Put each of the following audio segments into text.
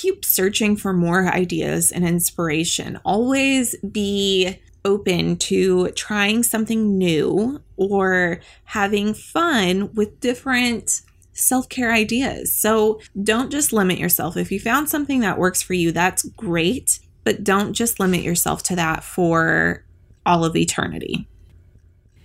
keep searching for more ideas and inspiration. Always be open to trying something new or having fun with different self care ideas. So don't just limit yourself. If you found something that works for you, that's great, but don't just limit yourself to that for all of eternity.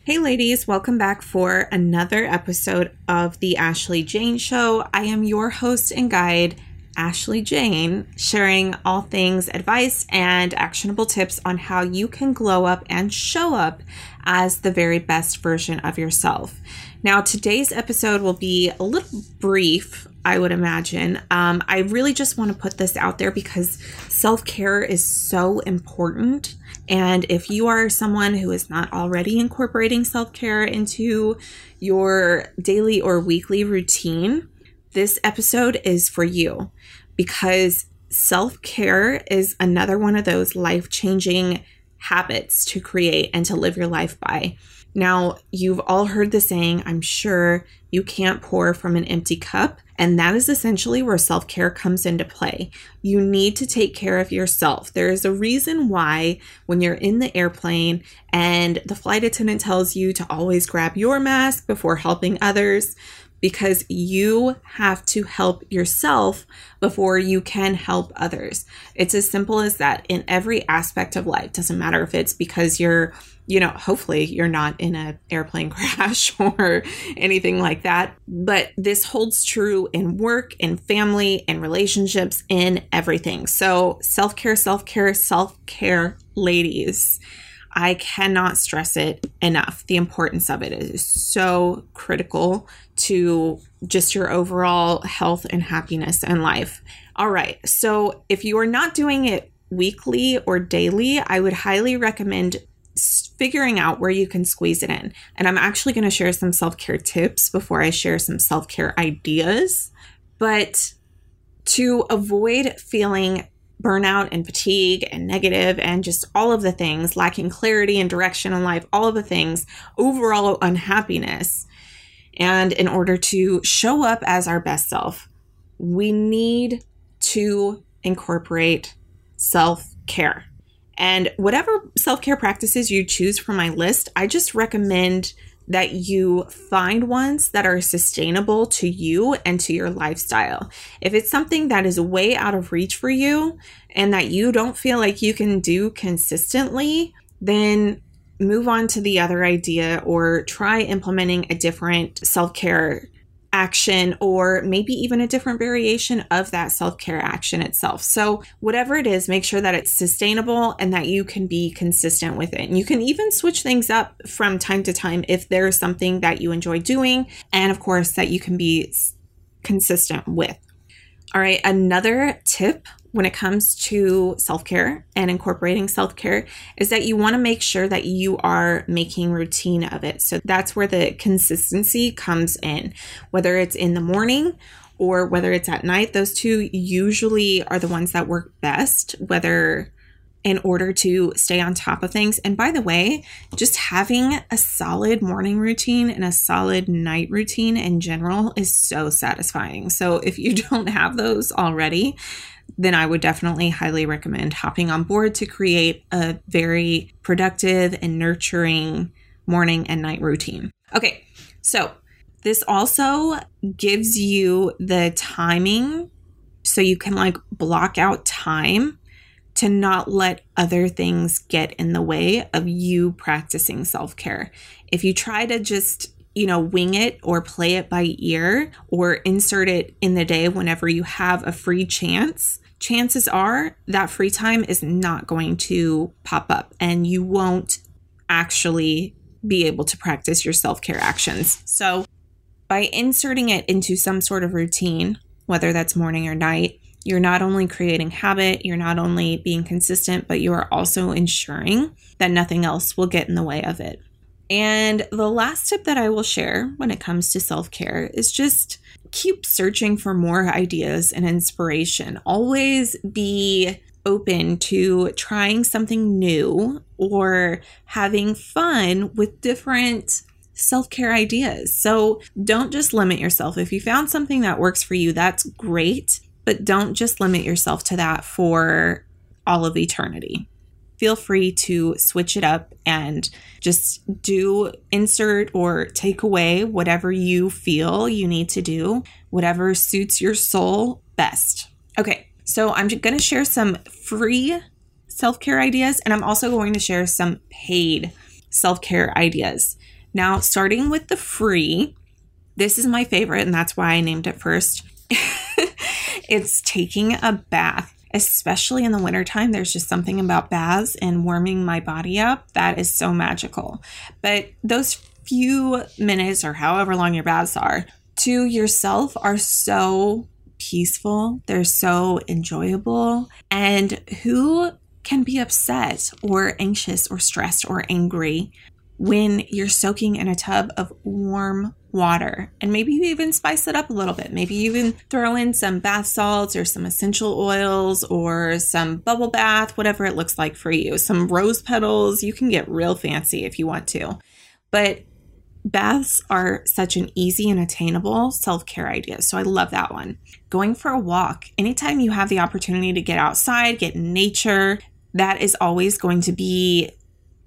Hey, ladies, welcome back for another episode of The Ashlee Jaine Show. I am your host and guide. Ashlee Jaine, sharing all things advice and actionable tips on how you can glow up and show up as the very best version of yourself. Now, today's episode will be a little brief, I would imagine. Um, I really just want to put this out there because self care is so important. And if you are someone who is not already incorporating self care into your daily or weekly routine, this episode is for you because self care is another one of those life changing habits to create and to live your life by. Now, you've all heard the saying, I'm sure you can't pour from an empty cup. And that is essentially where self care comes into play. You need to take care of yourself. There is a reason why, when you're in the airplane and the flight attendant tells you to always grab your mask before helping others, because you have to help yourself before you can help others. It's as simple as that in every aspect of life. Doesn't matter if it's because you're, you know, hopefully you're not in an airplane crash or anything like that, but this holds true in work, in family, in relationships, in everything. So, self-care, self-care, self-care, ladies. I cannot stress it enough. The importance of it is so critical to just your overall health and happiness in life. All right. So, if you are not doing it weekly or daily, I would highly recommend figuring out where you can squeeze it in. And I'm actually going to share some self care tips before I share some self care ideas. But to avoid feeling burnout and fatigue and negative and just all of the things, lacking clarity and direction in life, all of the things, overall unhappiness. And in order to show up as our best self, we need to incorporate self care. And whatever self care practices you choose from my list, I just recommend that you find ones that are sustainable to you and to your lifestyle. If it's something that is way out of reach for you and that you don't feel like you can do consistently, then move on to the other idea or try implementing a different self care action or maybe even a different variation of that self care action itself. So, whatever it is, make sure that it's sustainable and that you can be consistent with it. And you can even switch things up from time to time if there's something that you enjoy doing, and of course, that you can be consistent with. All right, another tip when it comes to self care and incorporating self care is that you want to make sure that you are making routine of it. So that's where the consistency comes in, whether it's in the morning or whether it's at night. Those two usually are the ones that work best, whether in order to stay on top of things. And by the way, just having a solid morning routine and a solid night routine in general is so satisfying. So if you don't have those already, then I would definitely highly recommend hopping on board to create a very productive and nurturing morning and night routine. Okay, so this also gives you the timing so you can like block out time to not let other things get in the way of you practicing self care. If you try to just you know, wing it or play it by ear or insert it in the day whenever you have a free chance, chances are that free time is not going to pop up and you won't actually be able to practice your self care actions. So, by inserting it into some sort of routine, whether that's morning or night, you're not only creating habit, you're not only being consistent, but you are also ensuring that nothing else will get in the way of it. And the last tip that I will share when it comes to self care is just keep searching for more ideas and inspiration. Always be open to trying something new or having fun with different self care ideas. So don't just limit yourself. If you found something that works for you, that's great, but don't just limit yourself to that for all of eternity. Feel free to switch it up and just do insert or take away whatever you feel you need to do, whatever suits your soul best. Okay, so I'm going to share some free self care ideas and I'm also going to share some paid self care ideas. Now, starting with the free, this is my favorite, and that's why I named it first. it's taking a bath especially in the wintertime. There's just something about baths and warming my body up that is so magical. But those few minutes or however long your baths are to yourself are so peaceful, they're so enjoyable. And who can be upset or anxious or stressed or angry when you're soaking in a tub of warm water and maybe you even spice it up a little bit. Maybe you even throw in some bath salts or some essential oils or some bubble bath, whatever it looks like for you. Some rose petals. You can get real fancy if you want to. But baths are such an easy and attainable self care idea. So I love that one. Going for a walk, anytime you have the opportunity to get outside, get in nature, that is always going to be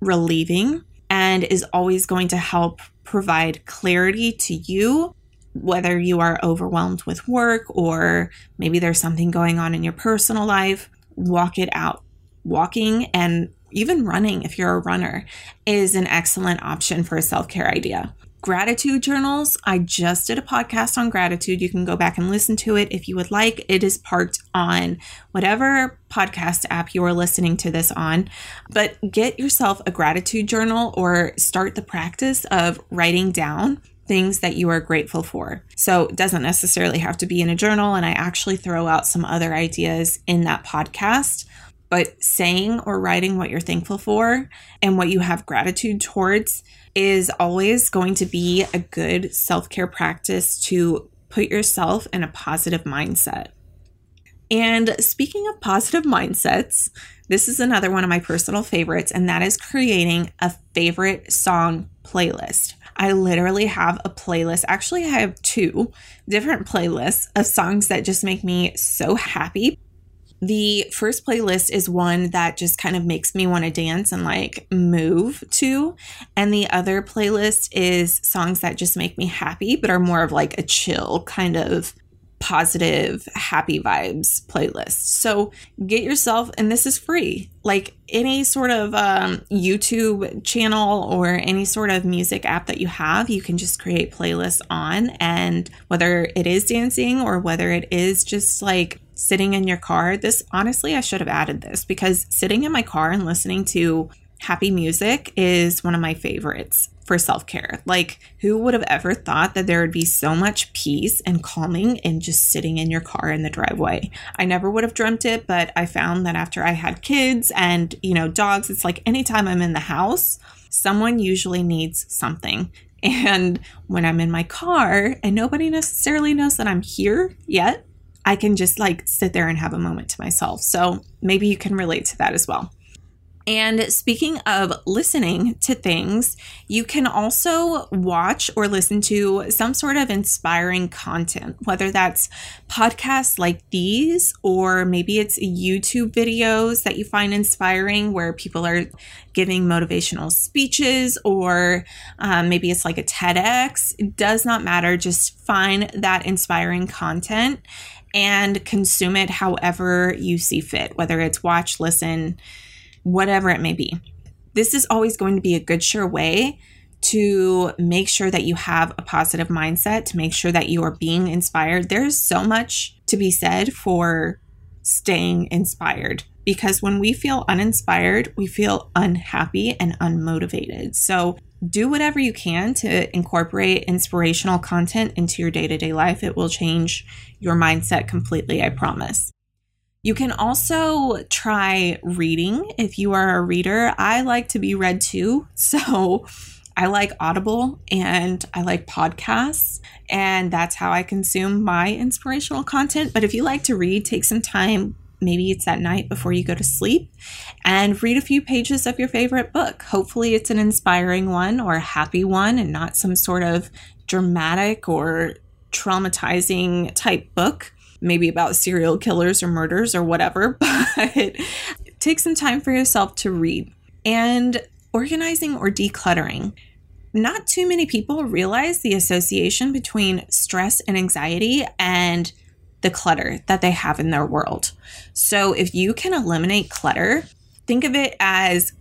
relieving and is always going to help provide clarity to you, whether you are overwhelmed with work or maybe there's something going on in your personal life. Walk it out. Walking and even running, if you're a runner, is an excellent option for a self care idea gratitude journals. I just did a podcast on gratitude. You can go back and listen to it if you would like. It is parked on whatever podcast app you are listening to this on. But get yourself a gratitude journal or start the practice of writing down things that you are grateful for. So it doesn't necessarily have to be in a journal. And I actually throw out some other ideas in that podcast. But saying or writing what you're thankful for and what you have gratitude towards is always going to be a good self care practice to put yourself in a positive mindset. And speaking of positive mindsets, this is another one of my personal favorites, and that is creating a favorite song playlist. I literally have a playlist. Actually, I have two different playlists of songs that just make me so happy. The first playlist is one that just kind of makes me want to dance and like move to. And the other playlist is songs that just make me happy, but are more of like a chill kind of positive, happy vibes playlist. So get yourself, and this is free, like any sort of um, YouTube channel or any sort of music app that you have, you can just create playlists on. And whether it is dancing or whether it is just like sitting in your car. This, honestly, I should have added this because sitting in my car and listening to happy music is one of my favorites for self care. Like, who would have ever thought that there would be so much peace and calming in just sitting in your car in the driveway? I never would have dreamt it, but I found that after I had kids and, you know, dogs, it's like anytime I'm in the house, someone usually needs something. And when I'm in my car and nobody necessarily knows that I'm here yet, I can just like sit there and have a moment to myself. So maybe you can relate to that as well. And speaking of listening to things, you can also watch or listen to some sort of inspiring content, whether that's podcasts like these, or maybe it's YouTube videos that you find inspiring where people are giving motivational speeches, or um, maybe it's like a TEDx. It does not matter. Just find that inspiring content and consume it however you see fit, whether it's watch, listen, whatever it may be. This is always going to be a good, sure way to make sure that you have a positive mindset, to make sure that you are being inspired. There's so much to be said for staying inspired because when we feel uninspired, we feel unhappy and unmotivated. So do whatever you can to incorporate inspirational content into your day to day life. It will change your mindset completely, I promise. You can also try reading if you are a reader. I like to be read too. So I like Audible and I like podcasts, and that's how I consume my inspirational content. But if you like to read, take some time maybe it's at night before you go to sleep, and read a few pages of your favorite book. Hopefully, it's an inspiring one or a happy one and not some sort of dramatic or traumatizing type book. maybe about serial killers or murders or whatever, but take some time for yourself to read. And organizing or decluttering. Not too many people realize the association between stress and anxiety and the clutter that they have in their world. So, if you can eliminate clutter, think of it as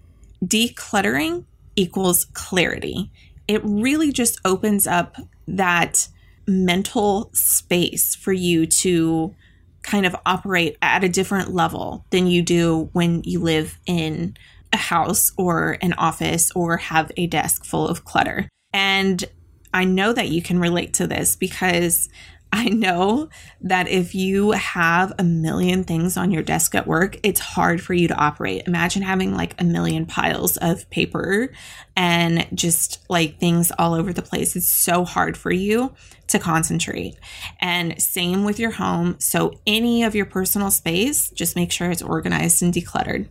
decluttering equals clarity. It really just opens up that mental space for you to kind of operate at a different level than you do when you live in a house or an office or have a desk full of clutter. And I know that you can relate to this because I know that if you have a million things on your desk at work, it's hard for you to operate. Imagine having like a million piles of paper and just like things all over the place. It's so hard for you to concentrate. And same with your home. So, any of your personal space, just make sure it's organized and decluttered.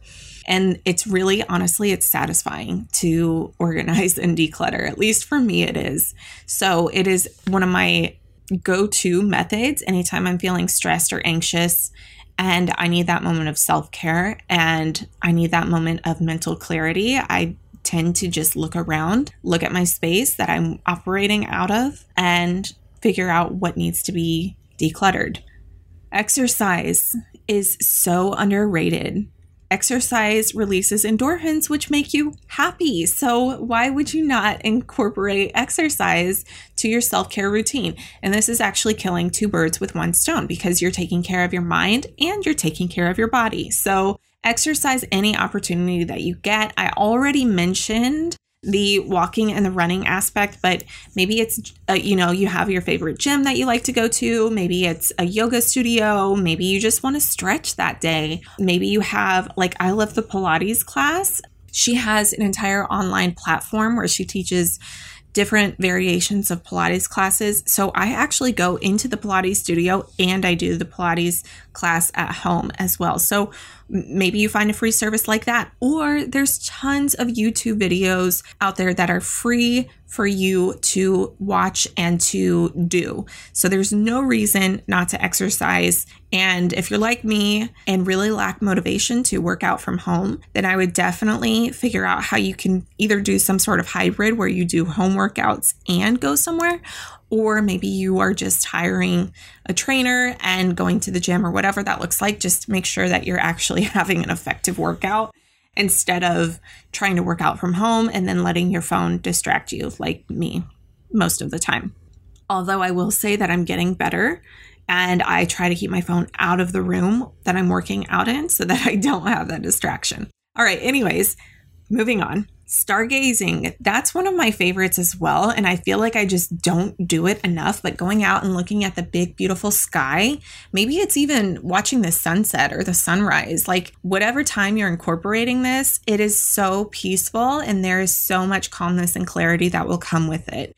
And it's really, honestly, it's satisfying to organize and declutter. At least for me, it is. So, it is one of my go to methods anytime I'm feeling stressed or anxious. And I need that moment of self care and I need that moment of mental clarity. I tend to just look around, look at my space that I'm operating out of, and figure out what needs to be decluttered. Exercise is so underrated. Exercise releases endorphins, which make you happy. So, why would you not incorporate exercise to your self care routine? And this is actually killing two birds with one stone because you're taking care of your mind and you're taking care of your body. So, exercise any opportunity that you get. I already mentioned the walking and the running aspect, but maybe it's, uh, you know, you have your favorite gym that you like to go to. Maybe it's a yoga studio. Maybe you just want to stretch that day. Maybe you have, like, I love the Pilates class. She has an entire online platform where she teaches different variations of Pilates classes. So I actually go into the Pilates studio and I do the Pilates class at home as well. So maybe you find a free service like that, or there's tons of YouTube videos out there that are free for you to watch and to do. So there's no reason not to exercise. And if you're like me and really lack motivation to work out from home, then I would definitely figure out how you can either do some sort of hybrid where you do home workouts and go somewhere, or maybe you are just hiring a trainer and going to the gym or whatever that looks like. Just make sure that you're actually having an effective workout instead of trying to work out from home and then letting your phone distract you, like me, most of the time. Although I will say that I'm getting better and I try to keep my phone out of the room that I'm working out in so that I don't have that distraction. All right, anyways, moving on. Stargazing, that's one of my favorites as well. And I feel like I just don't do it enough. But going out and looking at the big, beautiful sky, maybe it's even watching the sunset or the sunrise. Like, whatever time you're incorporating this, it is so peaceful and there is so much calmness and clarity that will come with it.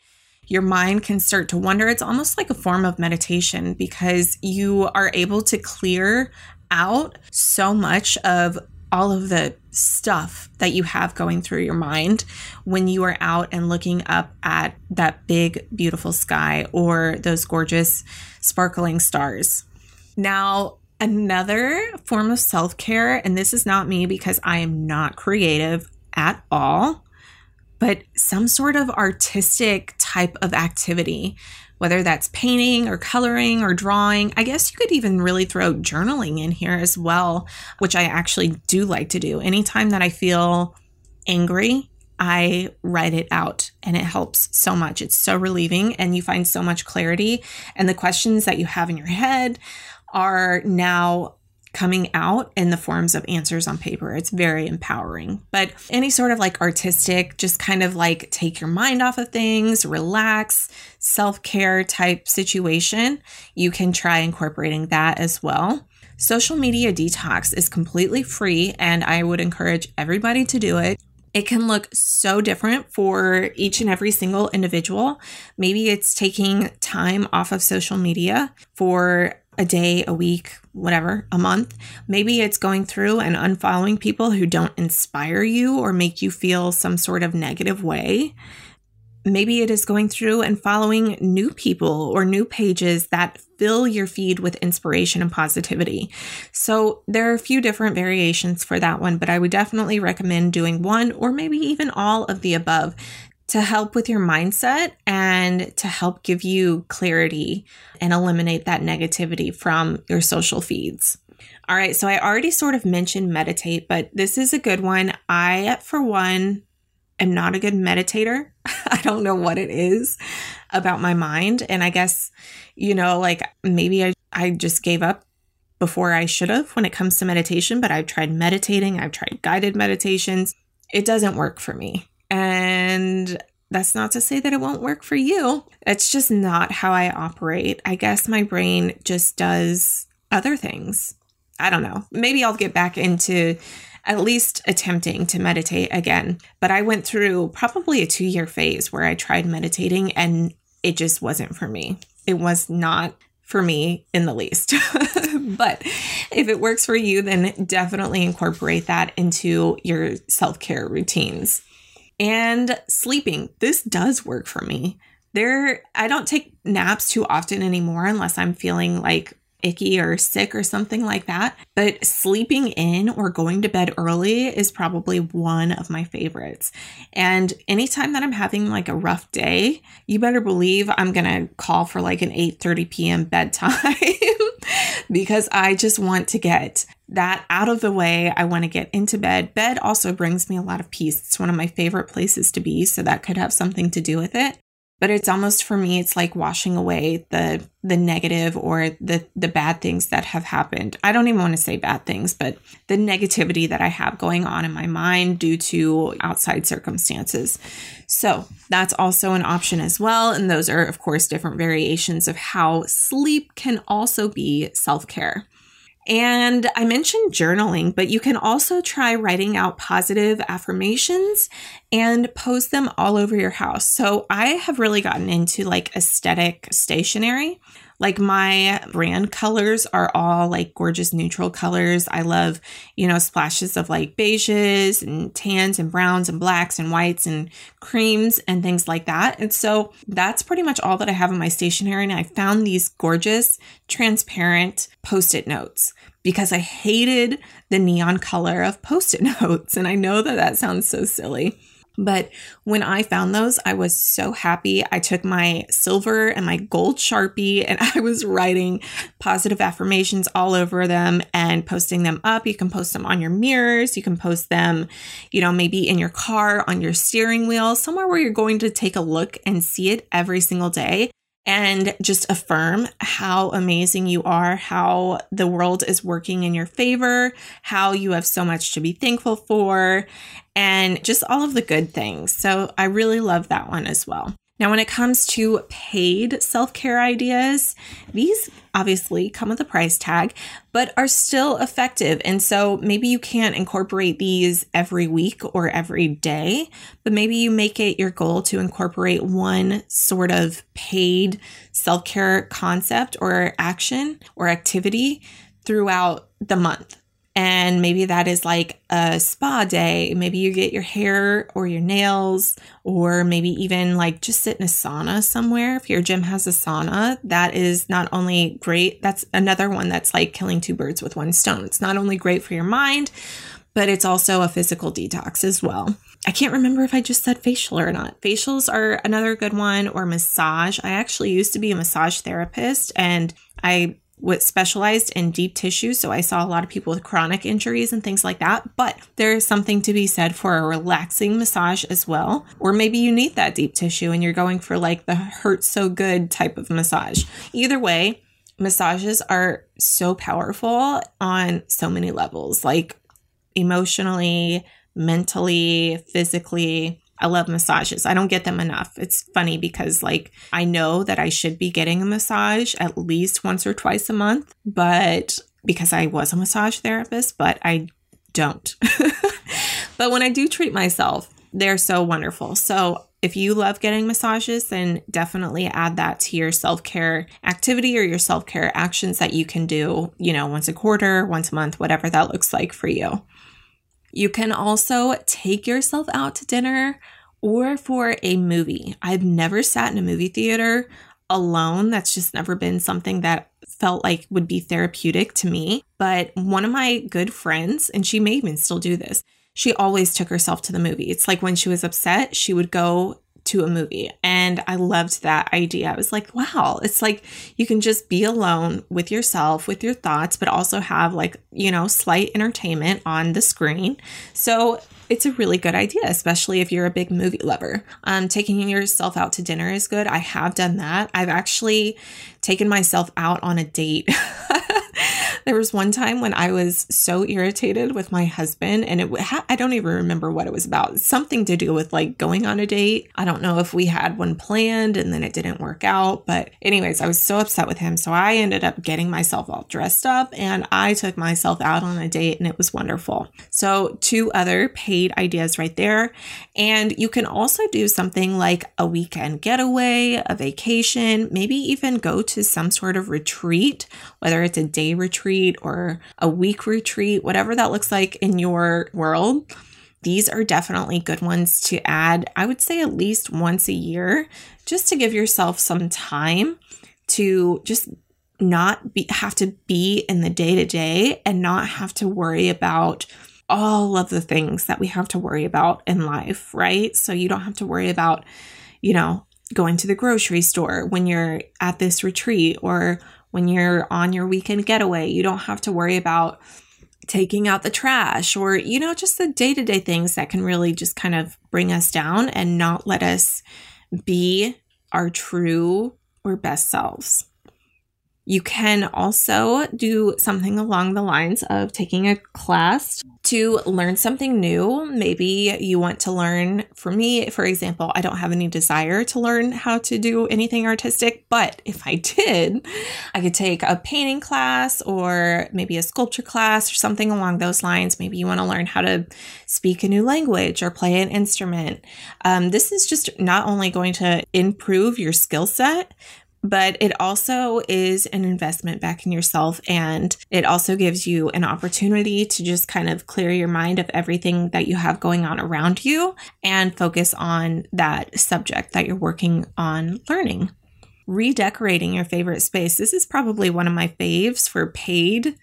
Your mind can start to wonder. It's almost like a form of meditation because you are able to clear out so much of all of the stuff that you have going through your mind when you are out and looking up at that big, beautiful sky or those gorgeous, sparkling stars. Now, another form of self care, and this is not me because I am not creative at all, but some sort of artistic type of activity whether that's painting or coloring or drawing. I guess you could even really throw journaling in here as well, which I actually do like to do. Anytime that I feel angry, I write it out and it helps so much. It's so relieving and you find so much clarity. And the questions that you have in your head are now coming out in the forms of answers on paper. It's very empowering. But any sort of like artistic, just kind of like take your mind off of things, relax, self care type situation, you can try incorporating that as well. Social media detox is completely free, and I would encourage everybody to do it. It can look so different for each and every single individual. Maybe it's taking time off of social media for a day, a week, whatever, a month. Maybe it's going through and unfollowing people who don't inspire you or make you feel some sort of negative way. maybe it is going through and following new people or new pages that fill your feed with inspiration and positivity. So there are a few different variations for that one, but I would definitely recommend doing one or maybe even all of the above to help with your mindset and to help give you clarity and eliminate that negativity from your social feeds. All right, so I already sort of mentioned meditate, but this is a good one. I, for one, am not a good meditator. I don't know what it is about my mind. And I guess, you know, like maybe I, I just gave up before I should have when it comes to meditation, but I've tried meditating, I've tried guided meditations. It doesn't work for me. And that's not to say that it won't work for you. It's just not how I operate. I guess my brain just does other things. I don't know. Maybe I'll get back into at least attempting to meditate again. But I went through probably a two year phase where I tried meditating and it just wasn't for me. It was not for me in the least. but if it works for you, then definitely incorporate that into your self care routines. And sleeping, this does work for me. There, I don't take naps too often anymore unless I'm feeling like icky or sick or something like that. But sleeping in or going to bed early is probably one of my favorites. And anytime that I'm having like a rough day, you better believe I'm going to call for like an 8:30 p.m. bedtime because I just want to get that out of the way. I want to get into bed. Bed also brings me a lot of peace. It's one of my favorite places to be, so that could have something to do with it but it's almost for me it's like washing away the the negative or the the bad things that have happened. I don't even want to say bad things but the negativity that i have going on in my mind due to outside circumstances. So that's also an option as well. And those are of course different variations of how sleep can also be self-care and I mentioned journaling, but you can also try writing out positive affirmations and post them all over your house. So I have really gotten into like aesthetic stationery. Like my brand colors are all like gorgeous neutral colors. I love, you know, splashes of like beiges and tans and browns and blacks and whites and creams and things like that. And so that's pretty much all that I have in my stationery. And I found these gorgeous transparent post it notes because I hated the neon color of post it notes. And I know that that sounds so silly. But when I found those, I was so happy. I took my silver and my gold Sharpie and I was writing positive affirmations all over them and posting them up. You can post them on your mirrors. You can post them, you know, maybe in your car, on your steering wheel, somewhere where you're going to take a look and see it every single day and just affirm how amazing you are, how the world is working in your favor, how you have so much to be thankful for, and just all of the good things. So I really love that one as well. Now, when it comes to paid self care ideas, these obviously come with a price tag, but are still effective. And so maybe you can't incorporate these every week or every day, but maybe you make it your goal to incorporate one sort of paid self care concept or action or activity throughout the month. And maybe that is like a spa day. Maybe you get your hair or your nails, or maybe even like just sit in a sauna somewhere. If your gym has a sauna, that is not only great, that's another one that's like killing two birds with one stone. It's not only great for your mind, but it's also a physical detox as well. I can't remember if I just said facial or not. Facials are another good one, or massage. I actually used to be a massage therapist and I was specialized in deep tissue. So I saw a lot of people with chronic injuries and things like that. But there is something to be said for a relaxing massage as well. Or maybe you need that deep tissue and you're going for like the hurt so good type of massage. Either way, massages are so powerful on so many levels, like emotionally, mentally, physically. I love massages. I don't get them enough. It's funny because, like, I know that I should be getting a massage at least once or twice a month, but because I was a massage therapist, but I don't. but when I do treat myself, they're so wonderful. So, if you love getting massages, then definitely add that to your self care activity or your self care actions that you can do, you know, once a quarter, once a month, whatever that looks like for you. You can also take yourself out to dinner or for a movie. I've never sat in a movie theater alone. That's just never been something that felt like would be therapeutic to me. But one of my good friends, and she may even still do this, she always took herself to the movie. It's like when she was upset, she would go to a movie. And I loved that idea. I was like, wow, it's like you can just be alone with yourself, with your thoughts, but also have like, you know, slight entertainment on the screen. So it's a really good idea, especially if you're a big movie lover. Um, taking yourself out to dinner is good. I have done that. I've actually taken myself out on a date. there was one time when I was so irritated with my husband, and it I don't even remember what it was about. Something to do with like going on a date. I don't know if we had one planned and then it didn't work out. But, anyways, I was so upset with him. So I ended up getting myself all dressed up and I took myself out on a date, and it was wonderful. So, two other ideas right there. And you can also do something like a weekend getaway, a vacation, maybe even go to some sort of retreat, whether it's a day retreat or a week retreat, whatever that looks like in your world. These are definitely good ones to add, I would say at least once a year, just to give yourself some time to just not be have to be in the day to day and not have to worry about all of the things that we have to worry about in life, right? So you don't have to worry about, you know, going to the grocery store when you're at this retreat or when you're on your weekend getaway. You don't have to worry about taking out the trash or, you know, just the day to day things that can really just kind of bring us down and not let us be our true or best selves. You can also do something along the lines of taking a class to learn something new. Maybe you want to learn, for me, for example, I don't have any desire to learn how to do anything artistic, but if I did, I could take a painting class or maybe a sculpture class or something along those lines. Maybe you want to learn how to speak a new language or play an instrument. Um, this is just not only going to improve your skill set, but it also is an investment back in yourself. And it also gives you an opportunity to just kind of clear your mind of everything that you have going on around you and focus on that subject that you're working on learning. Redecorating your favorite space. This is probably one of my faves for paid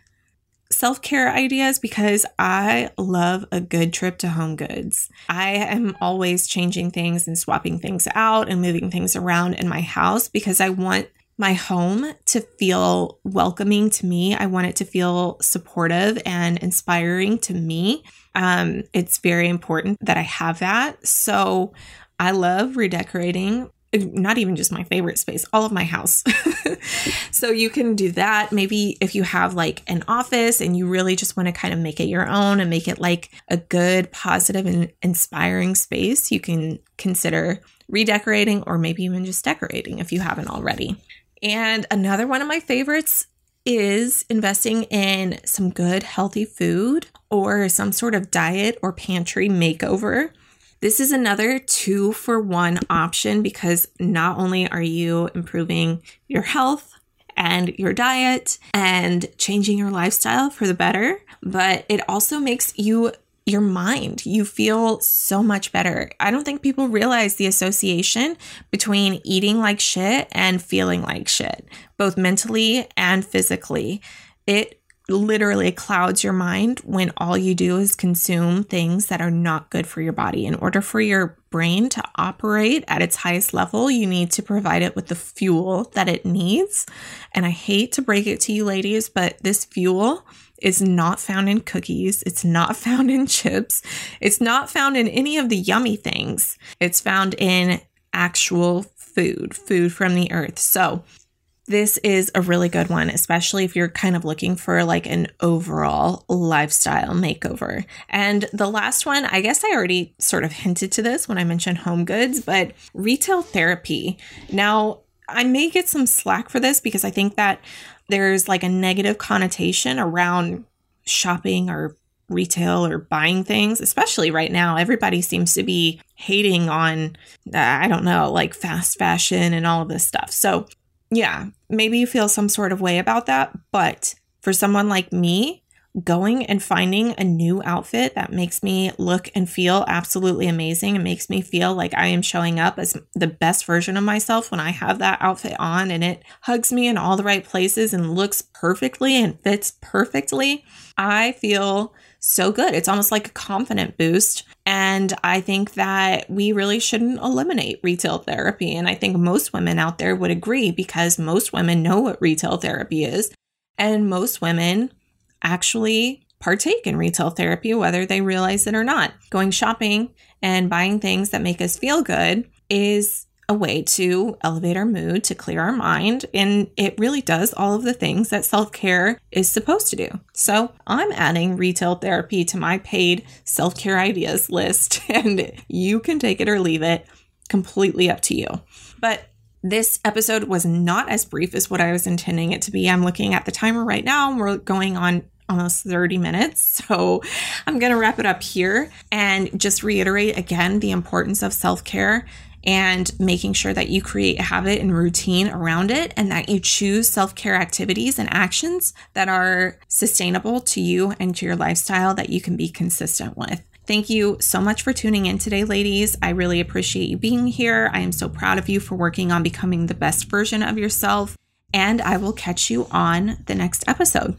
self care ideas because I love a good trip to HomeGoods. I am always changing things and swapping things out and moving things around in my house because I want my home to feel welcoming to me. I want it to feel supportive and inspiring to me. Um, it's very important that I have that. So I love redecorating Uh, not even just my favorite space, all of my house. so you can do that. Maybe if you have like an office and you really just want to kind of make it your own and make it like a good, positive, and inspiring space, you can consider redecorating or maybe even just decorating if you haven't already. And another one of my favorites is investing in some good, healthy food or some sort of diet or pantry makeover. This is another two for one option because not only are you improving your health and your diet and changing your lifestyle for the better, but it also makes you your mind. You feel so much better. I don't think people realize the association between eating like shit and feeling like shit, both mentally and physically. It literally clouds your mind when all you do is consume things that are not good for your body. In order for your brain to operate at its highest level, you need to provide it with the fuel that it needs. And I hate to break it to you, ladies, but this fuel is not found in cookies. It's not found in chips. It's not found in any of the yummy things. It's found in actual food, food from the earth. So, this is a really good one, especially if you're kind of looking for like an overall lifestyle makeover. And the last one, I guess I already sort of hinted to this when I mentioned home goods, but retail therapy. Now, I may get some slack for this because I think that there's like a negative connotation around shopping or retail or buying things, especially right now. Everybody seems to be hating on, uh, I don't know, like fast fashion and all of this stuff. So yeah, maybe you feel some sort of way about that. But for someone like me, going and finding a new outfit that makes me look and feel absolutely amazing and makes me feel like I am showing up as the best version of myself when I have that outfit on and it hugs me in all the right places and looks perfectly and fits perfectly, I feel so good. It's almost like a confident boost. And I think that we really shouldn't eliminate retail therapy. And I think most women out there would agree because most women know what retail therapy is. And most women actually partake in retail therapy, whether they realize it or not. Going shopping and buying things that make us feel good is a way to elevate our mood, to clear our mind, and it really does all of the things that self care is supposed to do. So I'm adding retail therapy to my paid self care ideas list, and you can take it or leave it completely up to you. But this episode was not as brief as what I was intending it to be. I'm looking at the timer right now, and we're going on almost 30 minutes. So I'm going to wrap it up here and just reiterate again the importance of self care and making sure that you create a habit and routine around it and that you choose self care activities and actions that are sustainable to you and to your lifestyle that you can be consistent with. Thank you so much for tuning in today, ladies. I really appreciate you being here. I am so proud of you for working on becoming the best version of yourself. And I will catch you on the next episode.